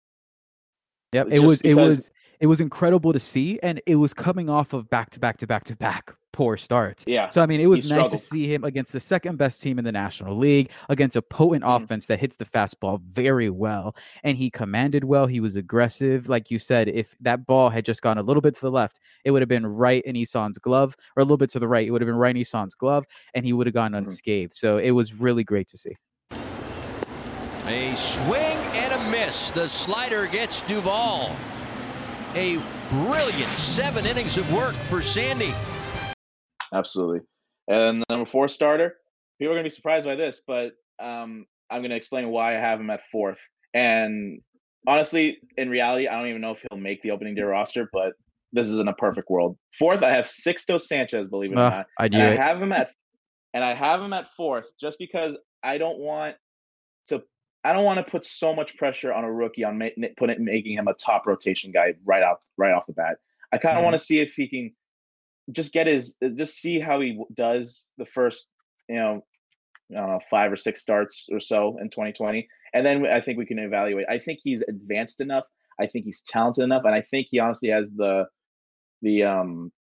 Yep, it was it was it was incredible to see, and it was coming off of back to back to back to back poor starts. Yeah. So I mean, it was nice to see him against the second best team in the National League, against a potent mm-hmm. offense that hits the fastball very well, and he commanded well. He was aggressive, like you said. If that ball had just gone a little bit to the left, it would have been right in Isan's glove, or a little bit to the right, it would have been right in Isan's glove, and he would have gone mm-hmm. unscathed. So it was really great to see. A swing and a miss. The slider gets Duvall. A brilliant seven innings of work for Sandy. Absolutely. And the number four starter, people are going to be surprised by this, but um, I'm going to explain why I have him at fourth. And honestly, in reality, I don't even know if he'll make the opening day roster, but this is in a perfect world. Fourth, I have Sixto Sanchez, believe it or not. I do. I have him at and I have him at fourth just because I don't want to I don't want to put so much pressure on a rookie on ma- put it, making him a top rotation guy right off right off the bat. I kind of mm-hmm. want to see if he can just get his just see how he does the first you know uh, five or six starts or so in 2020, and then I think we can evaluate. I think he's advanced enough. I think he's talented enough, and I think he honestly has the the um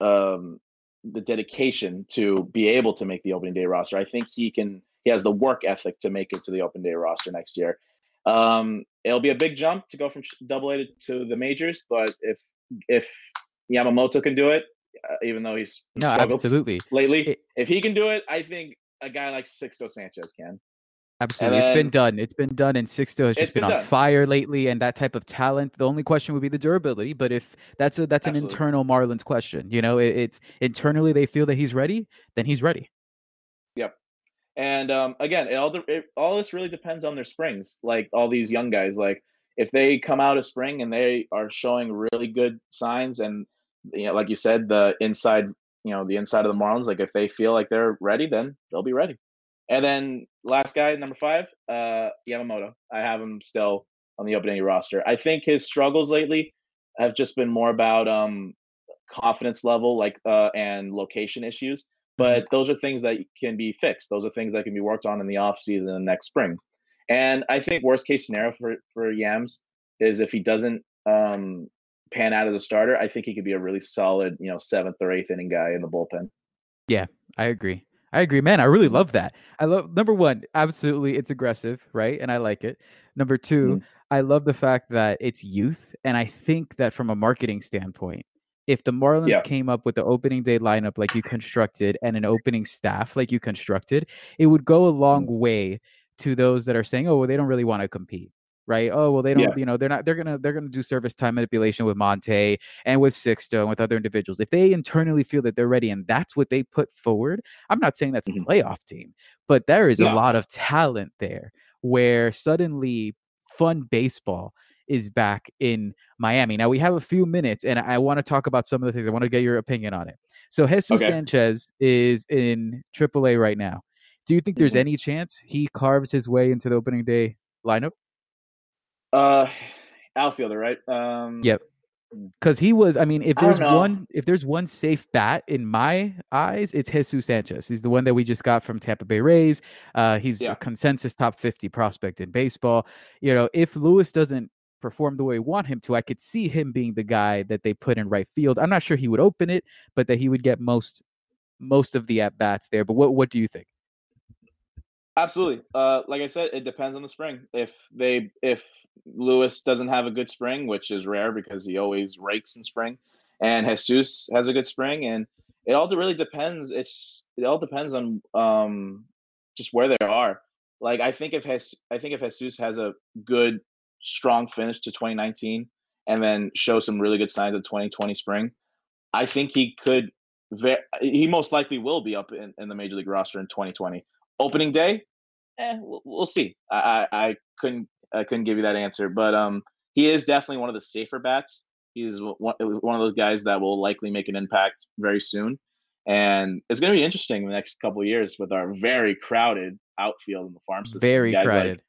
um the dedication to be able to make the opening day roster. I think he can he has the work ethic to make it to the open day roster next year. Um, it'll be a big jump to go from double A to the majors, but if if Yamamoto can do it, uh, even though he's no absolutely lately, it, if he can do it, I think a guy like Sixto Sanchez can. Absolutely, then, it's been done. It's been done, and Sixto has just been, been on fire lately. And that type of talent, the only question would be the durability. But if that's a that's Absolutely. an internal Marlins question, you know, it, it internally they feel that he's ready, then he's ready. Yep, and um, again, it all it, all this really depends on their springs. Like all these young guys, like if they come out of spring and they are showing really good signs, and you know, like you said, the inside, you know, the inside of the Marlins, like if they feel like they're ready, then they'll be ready. And then last guy, number five, uh, Yamamoto. I have him still on the opening roster. I think his struggles lately have just been more about um, confidence level, like uh, and location issues. But those are things that can be fixed. Those are things that can be worked on in the off season and next spring. And I think worst case scenario for for Yams is if he doesn't um, pan out as a starter, I think he could be a really solid, you know, seventh or eighth inning guy in the bullpen. Yeah, I agree. I agree, man. I really love that. I love number one, absolutely, it's aggressive, right? And I like it. Number 2 mm-hmm. I love the fact that it's youth, and I think that from a marketing standpoint, if the Marlins yeah. came up with the opening day lineup like you constructed and an opening staff like you constructed, it would go a long mm-hmm. way to those that are saying, "Oh, well, they don't really want to compete." right? Oh well, they don't. Yeah. You know, they're not. They're gonna they're gonna do service time manipulation with Monte and with Sixto and with other individuals. If they internally feel that they're ready and that's what they put forward, I'm not saying that's mm-hmm. a playoff team, but there is yeah. a lot of talent there where suddenly fun baseball is back in Miami. Now we have a few minutes, and I want to talk about some of the things. I want to get your opinion on it. So Jesus okay. Sanchez is in AAA right now. Do you think there's mm-hmm. any chance he carves his way into the opening day lineup? Uh, outfielder, right? Um, yep. Because he was, I mean, if there's one, if there's one safe bat in my eyes, it's Jesus Sanchez. He's the one that we just got from Tampa Bay Rays. Uh, he's yeah. a consensus top 50 prospect in baseball. You know, if Lewis doesn't perform the way we want him to, I could see him being the guy that they put in right field. I'm not sure he would open it, but that he would get most most of the at bats there. But what what do you think? Absolutely. Uh, like I said, it depends on the spring. If they if Lewis doesn't have a good spring, which is rare because he always rakes in spring, and Jesus has a good spring, and it all really depends. It's it all depends on um just where they are. Like I think if Hes, I think if Jesus has a good strong finish to 2019 and then show some really good signs of 2020 spring, I think he could. He most likely will be up in, in the major league roster in 2020 opening day, eh, we'll, we'll see. I, I, I couldn't I couldn't give you that answer, but um, he is definitely one of the safer bats. He's one, one of those guys that will likely make an impact very soon, and it's going to be interesting in the next couple years with our very crowded outfield in the farm system. Very guys crowded. Like,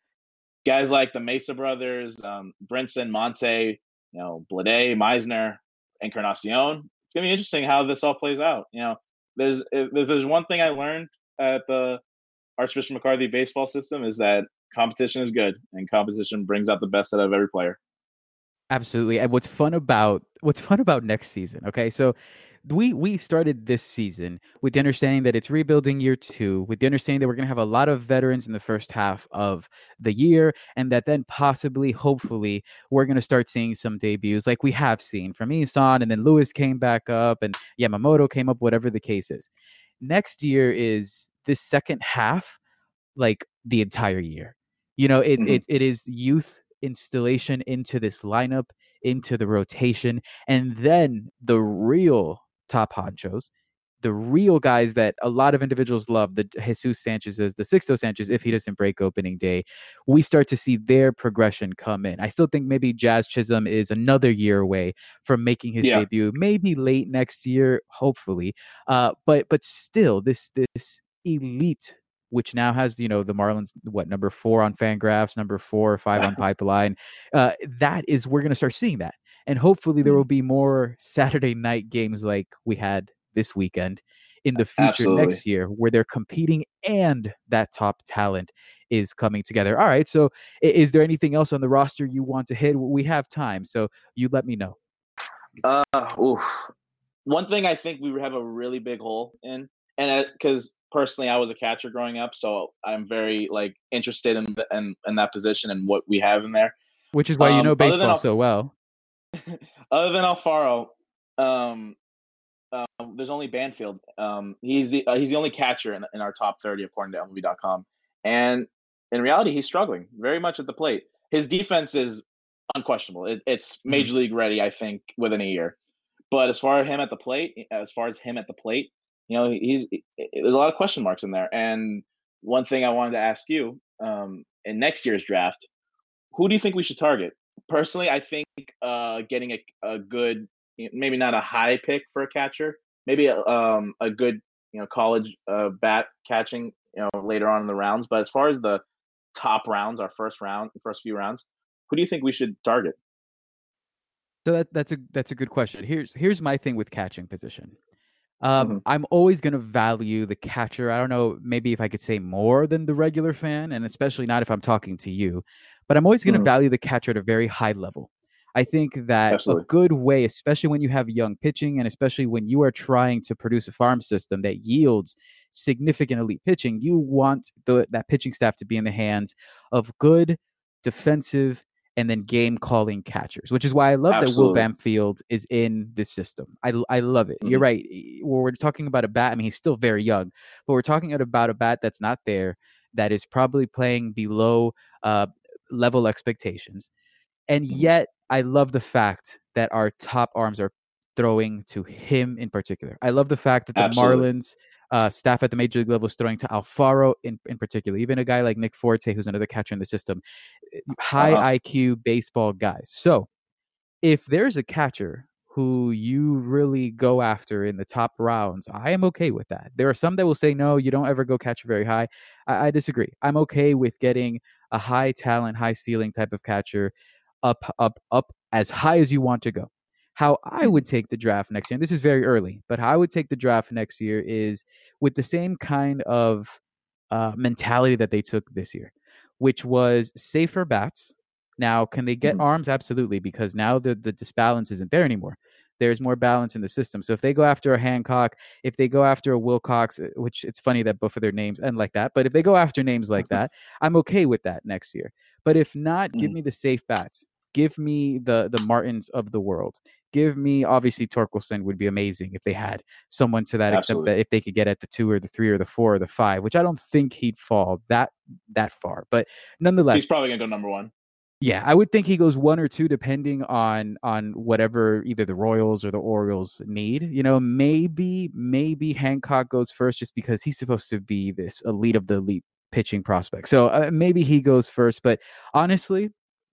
guys like the Mesa brothers, um, Brinson, Monte, you know, Bleday, Misner, Encarnacion. It's gonna be interesting how this all plays out. You know, there's if there's one thing I learned at the Archbishop McCarthy baseball system is that competition is good and competition brings out the best out of every player. Absolutely. And what's fun about what's fun about next season, okay? So we we started this season with the understanding that it's rebuilding year 2, with the understanding that we're going to have a lot of veterans in the first half of the year and that then possibly hopefully we're going to start seeing some debuts like we have seen from Isan and then Lewis came back up and Yamamoto came up whatever the case is. Next year is this second half like the entire year. You know, it, mm-hmm. it, it is youth installation into this lineup, into the rotation, and then the real top honchos, the real guys that a lot of individuals love, the Jesus Sanchez's, the Sixto Sanchez, if he doesn't break opening day, we start to see their progression come in. I still think maybe Jazz Chisholm is another year away from making his yeah. debut, maybe late next year, hopefully. Uh, but but still, this this elite which now has you know the Marlins what number four on Fangraphs, number four or five on Pipeline. Uh, that is we're going to start seeing that, and hopefully there mm. will be more Saturday night games like we had this weekend in the future Absolutely. next year, where they're competing and that top talent is coming together. All right, so is there anything else on the roster you want to hit? We have time, so you let me know. Uh, oof. One thing I think we have a really big hole in, and because personally I was a catcher growing up, so I'm very like interested in the, in, in that position and what we have in there. Which is why um, you know baseball so well. other than Alfaro, um, um, there's only Banfield. Um, he's the uh, he's the only catcher in, in our top 30 according to MLB.com, and in reality, he's struggling very much at the plate. His defense is unquestionable. It, it's mm-hmm. major league ready, I think, within a year. But as far as him at the plate, as far as him at the plate, you know, he's there's a lot of question marks in there. And one thing I wanted to ask you um, in next year's draft, who do you think we should target? Personally, I think uh, getting a, a good, maybe not a high pick for a catcher, maybe a, um, a good, you know, college uh, bat catching, you know, later on in the rounds. But as far as the top rounds, our first round, first few rounds, who do you think we should target? So that that's a that's a good question. Here's here's my thing with catching position. Um, Mhm. I'm always going to value the catcher. I don't know, maybe if I could say more than the regular fan, and especially not if I'm talking to you, but I'm always going to Mhm. value the catcher at a very high level. I think that Absolutely. a good way, especially when you have young pitching and especially when you are trying to produce a farm system that yields significant elite pitching, you want the, that pitching staff to be in the hands of good defensive and then game calling catchers, which is why I love that Will Absolutely. Banfield is in this system. I, I love it. You're Mhm. right. When we're talking about a bat, I mean, he's still very young, but we're talking about a bat that's not there, that is probably playing below uh, level expectations. And Mhm. yet, I love the fact that our top arms are throwing to him in particular. I love the fact that the Absolutely. Marlins uh, staff at the major league level is throwing to Alfaro in, in particular. Even a guy like Nick Forte, who's another catcher in the system, eh, high Uh-huh. IQ baseball guys. So, if there's a catcher who you really go after in the top rounds, I am okay with that. There are some that will say, no, you don't ever go catcher very high. I, I disagree. I'm okay with getting a high talent, high ceiling type of catcher up, up, up as high as you want to go. How I would take the draft next year, and this is very early, but how I would take the draft next year is with the same kind of uh, mentality that they took this year, which was safer bats. Now, can they get Mhm. arms? Absolutely, because now the the disbalance isn't there anymore. There's more balance in the system. So if they go after a Hancock, if they go after a Wilcox, uh, which it's funny that both of their names end like that, but if they go after names like that, I'm okay with that next year. But if not, give Mhm. me the safe bats. Give me the the Martins of the world. Give me obviously Torkelson would be amazing if they had someone to that Absolutely. that if they could get at the two or the three or the four or the five, which I don't think he'd fall that that far. But nonetheless, He's probably gonna go number one. Yeah, I would think he goes one or two depending on on whatever either the Royals or the Orioles need. You know, maybe maybe Hancock goes first just because he's supposed to be this elite of the elite pitching prospect. So uh, maybe he goes first, but honestly,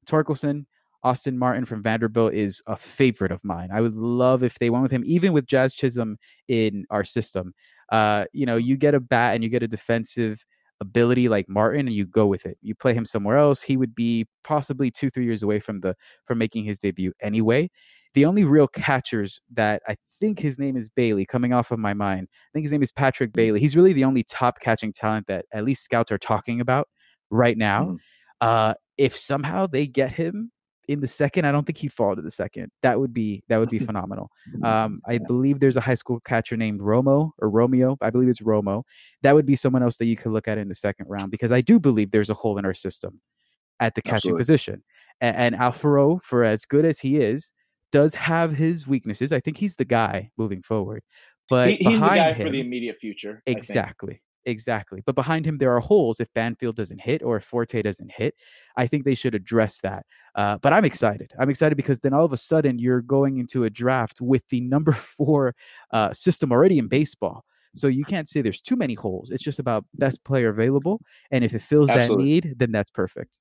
Torkelson, Austin Martin from Vanderbilt is a favorite of mine. I would love if they went with him, even with Jazz Chisholm in our system. Uh, you know, you get a bat and you get a defensive ability like Martin and you go with it. You play him somewhere else, he would be possibly 2 3 years away from the from making his debut anyway. The only real catchers that I think his name is Bailey coming off of my mind. I think his name is Patrick Bailey. He's really the only top catching talent that at least scouts are talking about right now. Mhm. Uh if somehow they get him in the second, I don't think he'd fall to the second. That would be that would be phenomenal. Um, I believe there's a high school catcher named Romo or Romeo. I believe it's Romo. That would be someone else that you could look at in the second round because I do believe there's a hole in our system at the catching Absolutely. position. And, and Alfaro, for as good as he is, does have his weaknesses. I think he's the guy moving forward. But He, he's the guy him, for the immediate future. Exactly. Exactly. But behind him, there are holes if Banfield doesn't hit or if Forte doesn't hit. I think they should address that. Uh, but I'm excited. I'm excited because then all of a sudden you're going into a draft with the number four uh, system already in baseball. So you can't say there's too many holes. It's just about best player available. And if it fills Absolutely. that need, then that's perfect.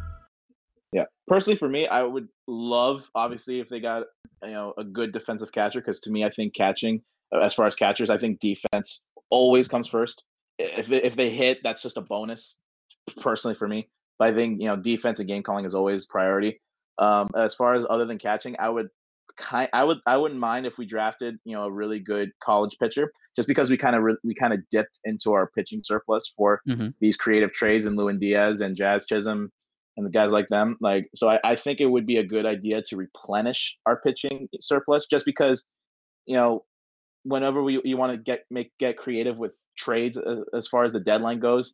Personally, for me, I would love, obviously, if they got you know a good defensive catcher, because to me, I think catching, as far as catchers, I think defense always comes first. If if they hit, that's just a bonus. Personally, for me, but I think you know defense and game calling is always priority. Um, as far as other than catching, I would kind, I would, I wouldn't mind if we drafted you know a really good college pitcher, just because we kind of re- we kind of dipped into our pitching surplus for Mhm. these creative trades and Lewin Diaz and Jazz Chisholm and the guys like them. Like, so I, I think it would be a good idea to replenish our pitching surplus, just because, you know, whenever we you want to get make get creative with trades as, as far as the deadline goes,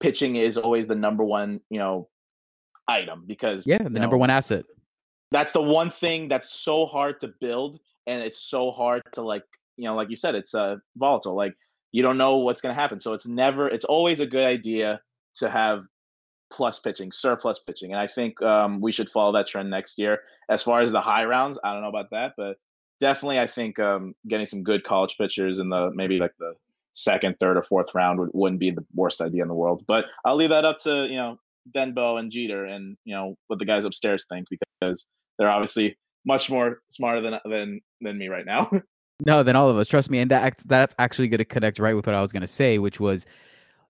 pitching is always the number one, you know, item because Yeah, the you number know, one asset. that's the one thing that's so hard to build and it's so hard to like you know like you said it's uh volatile like you don't know what's going to happen so it's never it's always a good idea to have plus pitching surplus pitching and i think um, we should follow that trend next year as far as the high rounds i don't know about that but definitely, I think um, getting some good college pitchers in the maybe like the second, third, or fourth round would, wouldn't be the worst idea in the world. But I'll leave that up to you know Denbo and Jeter and you know what the guys upstairs think because they're obviously much more smarter than than than me right now. no, than all of us. Trust me, and that that's actually going to connect right with what I was going to say, which was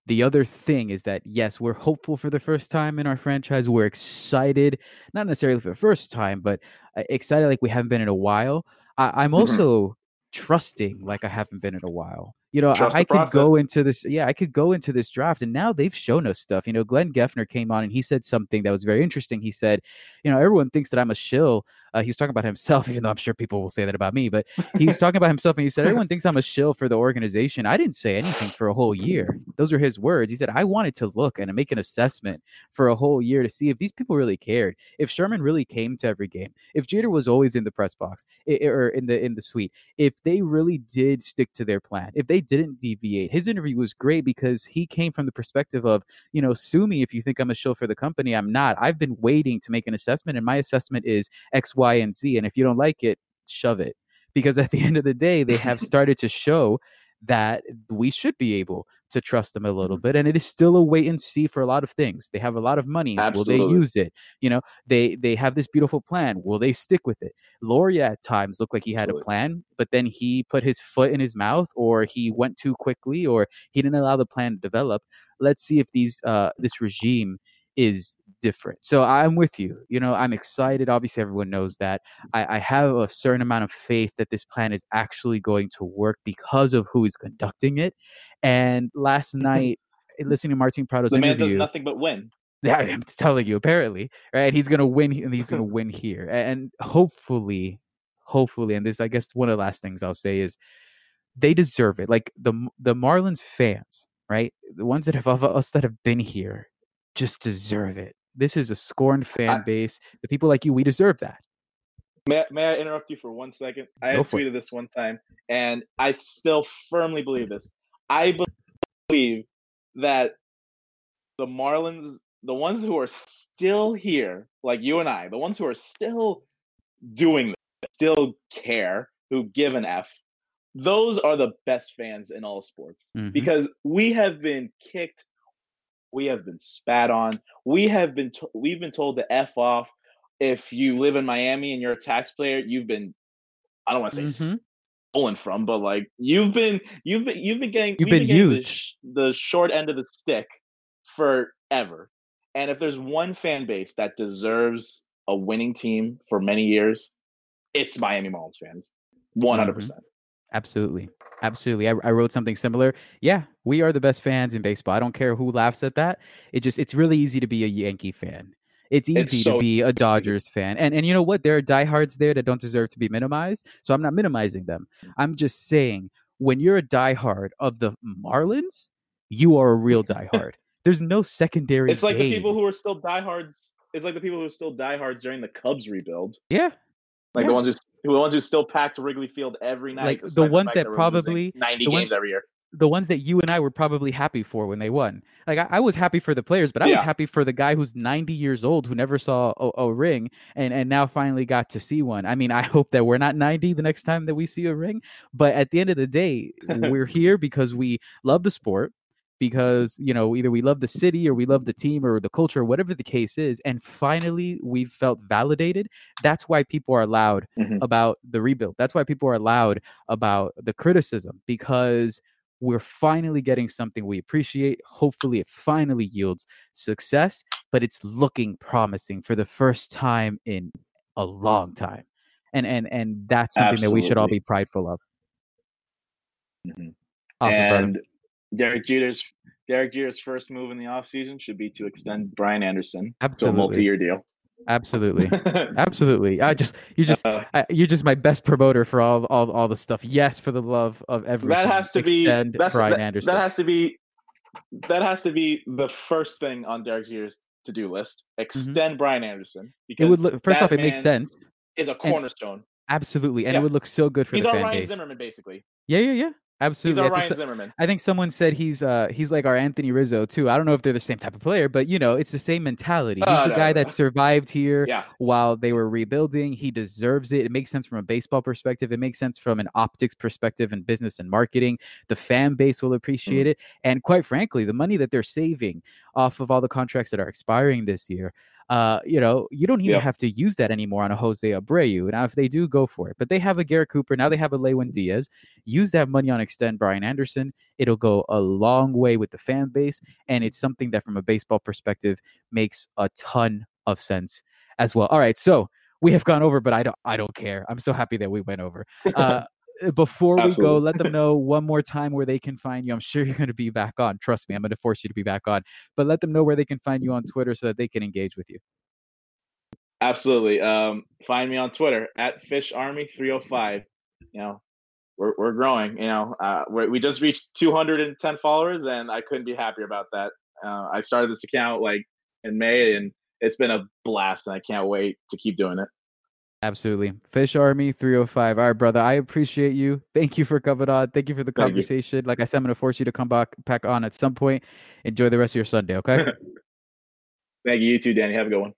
the other thing is that yes, we're hopeful for the first time in our franchise. We're excited, not necessarily for the first time, but uh, excited like we haven't been in a while. I, am mm-hmm. also mm-hmm. trusting like I haven't been in a while. You know, I, I could go into this. Yeah, I could go into this draft, and now they've shown us stuff. You know, Glenn Geffner came on and he said something that was very interesting. He said, "You know, everyone thinks that I'm a shill uh, he's talking about himself, even though I'm sure people will say that about me. But he's talking about himself, and he said, "Everyone thinks I'm a shill for the organization." I didn't say anything for a whole year. Those are his words. He said, "I wanted to look and make an assessment for a whole year to see if these people really cared, if Sherman really came to every game, if Jeter was always in the press box or in the in the suite, if they really did stick to their plan, if they didn't deviate." His interview was great because he came from the perspective of, you know, sue me if you think I'm a shill for the company. I'm not. I've been waiting to make an assessment, and my assessment is X, Y, and Z. And if you don't like it, shove it. Because at the end of the day, they have started to show that we should be able to trust them a little mm-hmm. bit and it is still a wait and see for a lot of things they have a lot of money Absolutely. will they use it you know they they have this beautiful plan will they stick with it Loria at times looked like he had a plan but then he put his foot in his mouth or he went too quickly or he didn't allow the plan to develop let's see if these uh this regime is different. So I'm with you. You know, I'm excited. Obviously, everyone knows that. I, I, have a certain amount of faith that this plan is actually going to work because of who is conducting it. And last night, listening to Martin Prado's the interview, man does nothing but win. Yeah, I'm telling you. Apparently, right? He's gonna win, and he's gonna win here, and hopefully, hopefully, and this, I guess, one of the last things I'll say is they deserve it. Like the the Marlins fans, right? The ones that have of us that have been here just deserve it. This is a scorned fan I, base. The people like you, we deserve that. May, may I interrupt you for one second? I Go tweeted it. this one time, and I still firmly believe this. I believe that the Marlins, the ones who are still here, like you and I, the ones who are still doing this, still care, who give an F, those are the best fans in all sports mm-hmm. because we have been kicked we have been spat on. We have been to- we've been told to f off. If you live in Miami and you're a taxpayer, you've been I don't want to say mm-hmm. stolen from, but like you've been you've been you've been getting you've been, been used the, sh- the short end of the stick forever. And if there's one fan base that deserves a winning team for many years, it's Miami Marlins fans. 100%. Mm-hmm. percent Absolutely. Absolutely. I, I, wrote something similar. Yeah, we are the best fans in baseball. I don't care who laughs at that. It just it's really easy to be a Yankee fan. It's easy it's so to be a Dodgers fan. And and you know what? There are diehards there that don't deserve to be minimized. So I'm not minimizing them. I'm just saying when you're a diehard of the Marlins, you are a real diehard. There's no secondary. It's like game. the people who are still diehards. It's like the people who are still diehards during the Cubs rebuild. Yeah, like yeah. the ones who the ones who still packed Wrigley Field every night. Like the ones that, that probably ninety games ones, every year. The ones that you and I were probably happy for when they won. Like I, I was happy for the players, but I yeah. was happy for the guy who's ninety years old who never saw a, a, ring and and now finally got to see one. I mean, I hope that we're not ninety the next time that we see a ring. But at the end of the day, we're here because we love the sport because you know either we love the city or we love the team or the culture whatever the case is and finally we've felt validated that's why people are loud mm-hmm. about the rebuild that's why people are loud about the criticism because we're finally getting something we appreciate hopefully it finally yields success but it's looking promising for the first time in a long time and and and that's something Absolutely. that we should all be prideful of mm-hmm. awesome, and brother Derek Jeter's Derek Jeter's first move in the offseason should be to extend Brian Anderson Absolutely. to a multi-year deal. Absolutely, absolutely. I just you just uh, I, you're just my best promoter for all all all the stuff. Yes, for the love of everything. That has to extend be Brian that, Anderson. That has to be that has to be the first thing on Derek Jeter's to-do list. Mm-hmm. Extend mm-hmm. Brian Anderson because it would look, first off it makes sense. Is a cornerstone. And, absolutely, and yeah. it would look so good for He's the our fan Ryan base. Zimmerman, basically. Yeah, yeah, yeah. Absolutely. He's our I think Ryan Zimmerman. I think someone said he's uh he's like our Anthony Rizzo too. I don't know if they're the same type of player, but you know, it's the same mentality. He's the guy no. that survived here Yeah. while they were rebuilding. He deserves it. It makes sense from a baseball perspective. It makes sense from an optics perspective and business and marketing. The fan base will Mm-hmm. appreciate it. And quite frankly, the money that they're saving off of all the contracts that are expiring this year, uh, you know, you don't even Yeah. have to use that anymore on a Jose Abreu. Now, if they do, go for it. But they have a Garrett Cooper. Now they have a Lewin Diaz. Use that money on extend Brian Anderson. It'll go a long way with the fan base. And it's something that, from a baseball perspective, makes a ton of sense as well. All right. So we have gone over, but I don't I don't care. I'm so happy that we went over. Uh before we go, let them know one more time where they can find you. I'm sure you're going to be back on. Trust me, I'm going to force you to be back on. But let them know where they can find you on Twitter so that they can engage with you. Absolutely. Um, find me on Twitter at Fish Army 305. You know, we're we're growing. You know, uh, we we just reached 210 followers, and I couldn't be happier about that. Uh, I started this account like in May, and it's been a blast, and I can't wait to keep doing it. Absolutely. Fish Army 305. All right, brother. I appreciate you. Thank you for coming on. Thank you for the conversation. Like I said, I'm going to force you to come back, back on at some point. Enjoy the rest of your Sunday, okay? Thank you, you too, Danny. Have a good one.